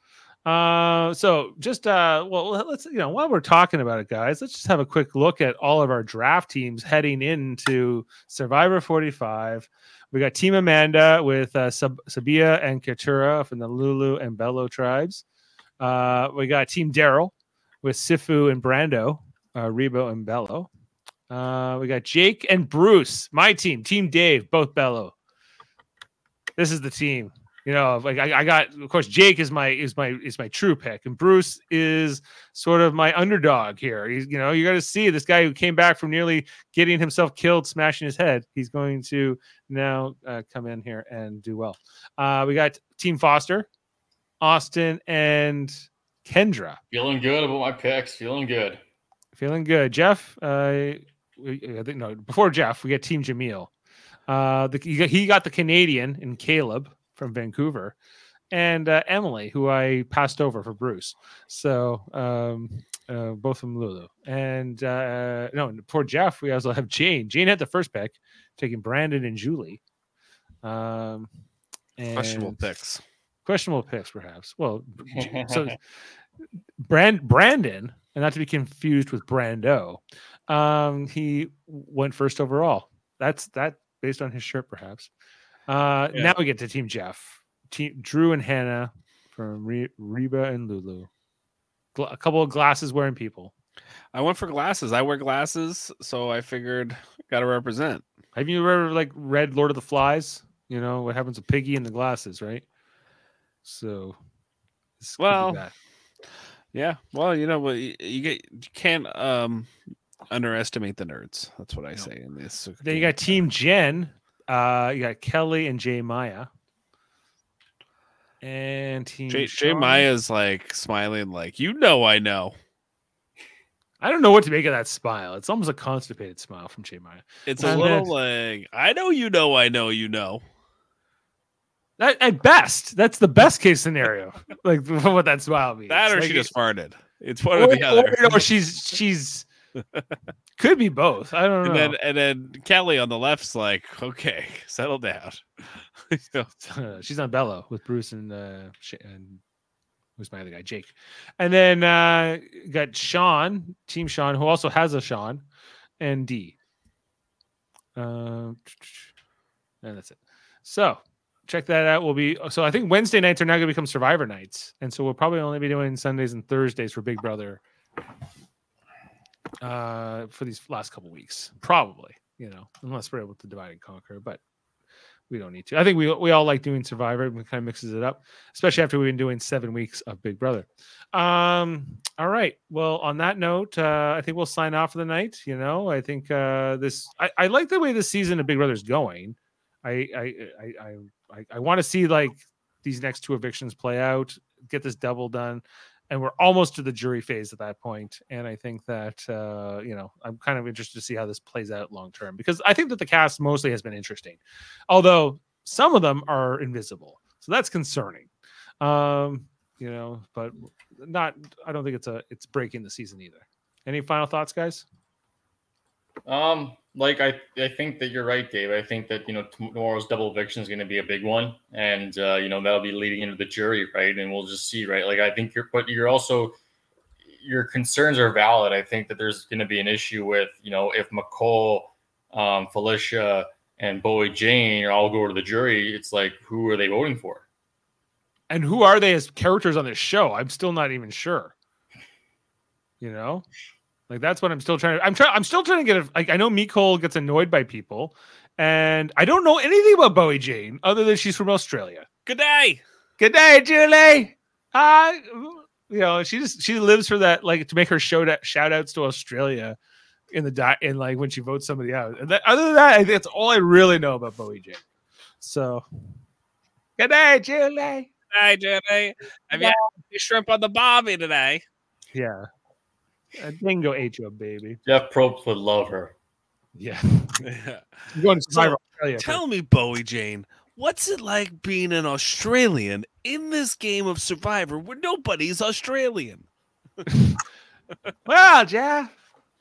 Uh, so just uh, well, let's you know, while we're talking about it, guys, let's just have a quick look at all of our draft teams heading into Survivor 45. We got Team Amanda with uh, Sab- Sabiyah and Katurah from the Lulu and Belo tribes. Uh, we got Team Daryl with Sifu and Brando, uh, Reba and Belo. Uh, we got Jake and Bruce, my team, Team Dave, both Belo. This is the team. You know, like I, I got, of course, Jake is my is my is my true pick, and Bruce is sort of my underdog here. He's, you know, you got to see this guy who came back from nearly getting himself killed, smashing his head. He's going to now uh, come in here and do well. Uh, we got Team Foster, Austin, and Kendra. Feeling good about my picks. Feeling good. Feeling good, Jeff. Uh, I think no. Before Jeff, we got Team Jaemeel. Uh, the, he got- he got the Canadian in Kaleb from Vancouver, and uh, Emily, who I passed over for Bruce. So um, uh, both from Lulu. And uh, no, and for Jeff, we also have Jane. Jane had the first pick, taking Brandon and Julie. Um, Questionable picks. questionable picks, perhaps. Well, so Brand Brandon, and not to be confused with Brando, um, he went first overall. That's that based on his shirt, perhaps. Uh, Yeah. Now we get to Team Jeff, Team Drew and Hannah from Re- Reba and Lulu. Gla- a couple of glasses wearing people. I went for glasses. I wear glasses, so I figured got to represent. Have you ever like read Lord of the Flies? You know what happens to Piggy in the glasses, right? So, this could be Well. Yeah. Well, you know what you, you get you can't um underestimate the nerds. That's what I say in this. Then you got Team Jen. Uh, you got Kellie and Jay Maya. And Team Jay, Jay Sean. Maya's like smiling, like you know, I know. I don't know what to make of that smile. It's almost a constipated smile from Jay Maya. It's a little then- like I know you know I know you know. At, at best, that's the best case scenario. like what that smile means. That or Like, she just farted. It's one or, or the other. or, no, she's she's could be both. I don't know. and then and then Kellie on the left's like, okay, settle down. You know, Uh, she's on Belo with Bruce and uh and who's my other guy, Jake. And then uh got Sean, Team Sean, who also has a Sean, and D. Um, and that's it. So check that out. We'll be so I think Wednesday nights are now going to become Survivor nights, and so we'll probably only be doing Sundays and Thursdays for Big Brother. Uh, for these last couple weeks, probably you know, unless we're able to divide and conquer, but we don't need to. I think we we all like doing Survivor. It kind of mixes it up, especially after we've been doing seven weeks of Big Brother. Um, all right. Well, on that note, uh, I think we'll sign off for the night. You know, I think uh, this. I, I like the way this season of Big Brother is going. I I I I, I, I want to see like these next two evictions play out, get this double done, and we're almost to the jury phase at that point. And I think that uh, you know I'm kind of interested to see how this plays out long term because I think that the cast mostly has been interesting, although some of them are invisible, so that's concerning. Um, you know, but not. I don't think it's a it's breaking the season either. Any final thoughts, guys? Um, like I, I think that you're right, Dave. I think that you know tomorrow's double eviction is going to be a big one, and uh, you know that'll be leading into the jury, right? And we'll just see, right? Like I think you're, but you're also your concerns are valid. I think that there's going to be an issue with you know if Mecole, um, Felicia, and Bowie Jane all go to the jury. It's like who are they voting for? And who are they as characters on this show? I'm still not even sure. You know, like that's what I'm still trying to. I'm trying. I'm still trying to get. A, like I know Mecole gets annoyed by people, and I don't know anything about Bowie Jane other than she's from Australia. Good day. Good day, Julie. Hi. you know, she just she lives for that, like to make her shout out, shout outs to Australia in the di- in like when she votes somebody out. And that, other than that, I think that's all I really know about Bowie Jane. So, good day, Julie. Hi, Julie. Have you had shrimp on the bobby today? Yeah, a dingo ate you, baby. Jeff Probst would love her. Yeah, Yeah. I'm going to So, Survivor Australia. Tell me, Bowie Jane, what's it like being an Australian in this game of Survivor where nobody's Australian? Well, Jeff.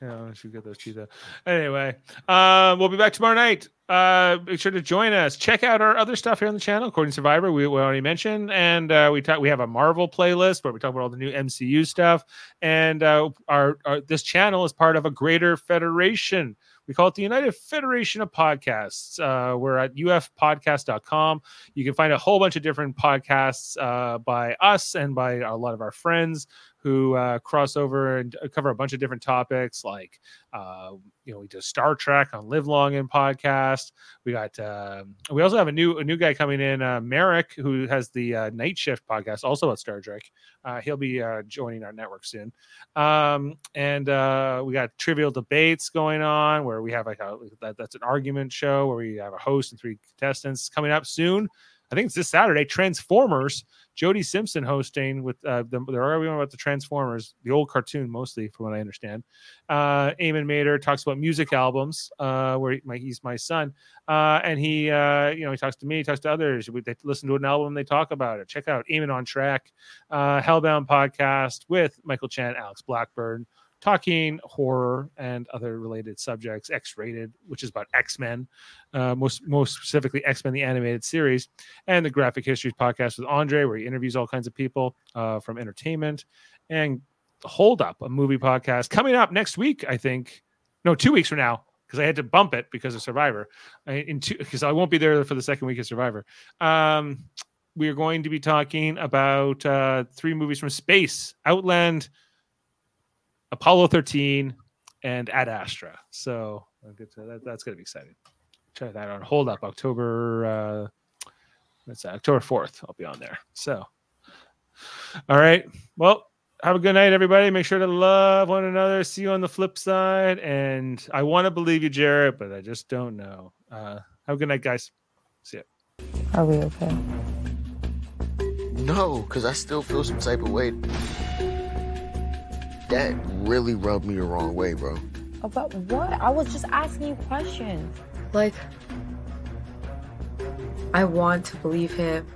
Yeah, I should get those out. Anyway, uh, we'll be back tomorrow night. Uh, make sure to join us. Check out our other stuff here on the channel, according to Survivor. We, we already mentioned, and uh, we talk. We have a Marvel playlist where we talk about all the new MCU stuff. And uh, our, our this channel is part of a greater federation. We call it the United Federation of Podcasts. Uh, we're at ufpodcast.com. You can find a whole bunch of different podcasts uh, by us and by a lot of our friends who uh, cross over and cover a bunch of different topics like uh, you know we do Star Trek on Live Long in podcast. We got um we also have a new a new guy coming in, uh, Merrick, who has the uh, Night Shift podcast, also about Star Trek. Uh, he'll be uh, joining our network soon. Um, and uh, we got Trivial Debates going on, where we have like a that, that's an argument show where we have a host and three contestants coming up soon. I think it's this Saturday. Transformers. Jody Simpson hosting with uh, the, they're arguing about the Transformers, the old cartoon mostly, from what I understand. Uh, Eamon Mader talks about music albums, uh, where he, my, he's my son, uh, and he, uh, you know, he talks to me, he talks to others. They listen to an album, they talk about it. Check out Eamon on Track, uh, Hellbound podcast with Michael Chan, Alex Blackburn, talking horror and other related subjects. X rated, which is about X Men, uh, most most specifically X Men the animated series, and the Graphic Histories podcast with Andre, where he interviews all kinds of people uh, from entertainment, and Hold Up, a movie podcast coming up next week. I think, no, two weeks from now. Because I had to bump it because of Survivor, because I won't be there for the second week of Survivor. Um, we are going to be talking about uh, three movies from space: Outland, Apollo 13, and Ad Astra. So get to that, that's going to be exciting. Try that on hold up October. Uh, what's? October 4th. I'll be on there. So, all right. Well, have a good night, everybody. Make sure to love one another. See you on the flip side. And I want to believe you, Jared, but I just don't know. Uh, have a good night, guys. See ya. Are we okay? No, because I still feel some type of way. That really rubbed me the wrong way, bro. Oh, About what? I was just asking you questions. Like, I want to believe him,